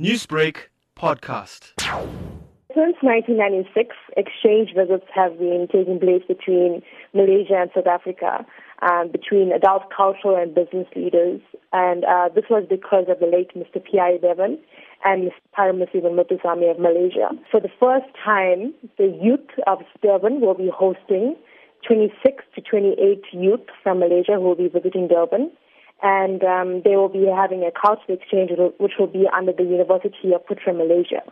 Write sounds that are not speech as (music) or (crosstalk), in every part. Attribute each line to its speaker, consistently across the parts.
Speaker 1: Newsbreak podcast.
Speaker 2: Since 1996, exchange visits have been taking place between Malaysia and South Africa, um, between adult cultural and business leaders. And uh, this was because of the late Mr. P.I. Devan and Mr. Paramasivan Muthusamy of Malaysia. For the first time, the youth of Durban will be hosting 26 to 28 youth from Malaysia who will be visiting Durban and um, they will be having a cultural exchange which will be under the University of Putra, Malaysia.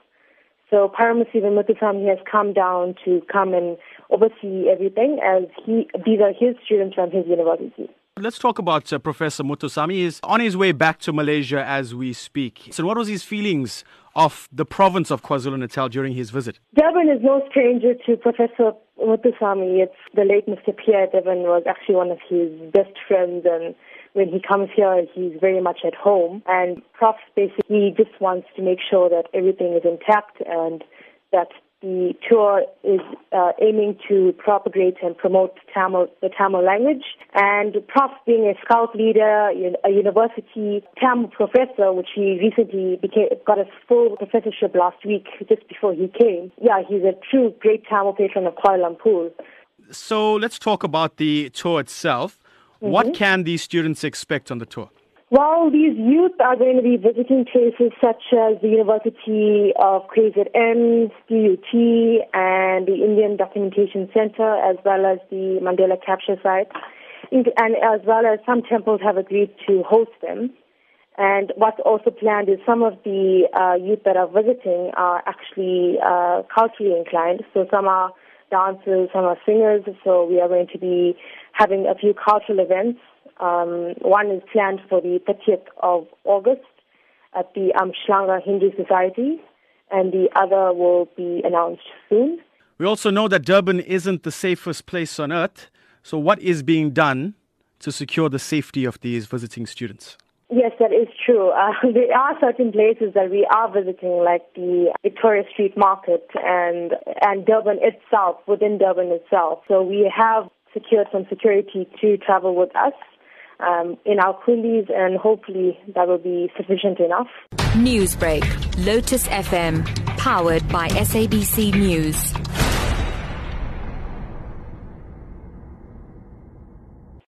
Speaker 2: So Paramasivan Muthusamy has come down to come and oversee everything as he, these are his students from his university.
Speaker 1: Let's talk about uh, Professor Muthusamy. He's on his way back to Malaysia as we speak. So, what was his feelings of the province of KwaZulu Natal during his visit?
Speaker 2: Durban is no stranger to Professor Muthusamy. It's the late Mr. Pierre Devan was actually one of his best friends and when he comes here, he's very much at home. And Prof basically just wants to make sure that everything is intact and that the tour is uh, aiming to propagate and promote Tamil, the Tamil language. And Prof being a scout leader, a university Tamil professor, which he recently became, got a full professorship last week just before he came. Yeah, he's a true great Tamil patron of Kuala Lumpur.
Speaker 1: So let's talk about the tour itself. Mm-hmm. What can these students expect on the tour?
Speaker 2: Well, these youth are going to be visiting places such as the University of KZN, DUT, and the Indian Documentation Center, as well as the Mandela Capture Site, and as well as some temples have agreed to host them. And what's also planned is some of the uh, youth that are visiting are actually uh, culturally inclined. So some are dancers, some are singers. So we are going to be having a few cultural events. Um, one is planned for the 30th of August at the Umhlanga Hindu Society, and the other will be announced soon.
Speaker 1: We also know that Durban isn't the safest place on earth. So, what is being done to secure the safety of these visiting students?
Speaker 2: Yes, that is true. Uh, (laughs) there are certain places that we are visiting, like the Victoria Street Market and and Durban itself, within Durban itself. So we have secured some security to travel with us um, in our coolies, and hopefully that will be sufficient enough.
Speaker 3: Newsbreak, Lotus FM, powered by SABC News.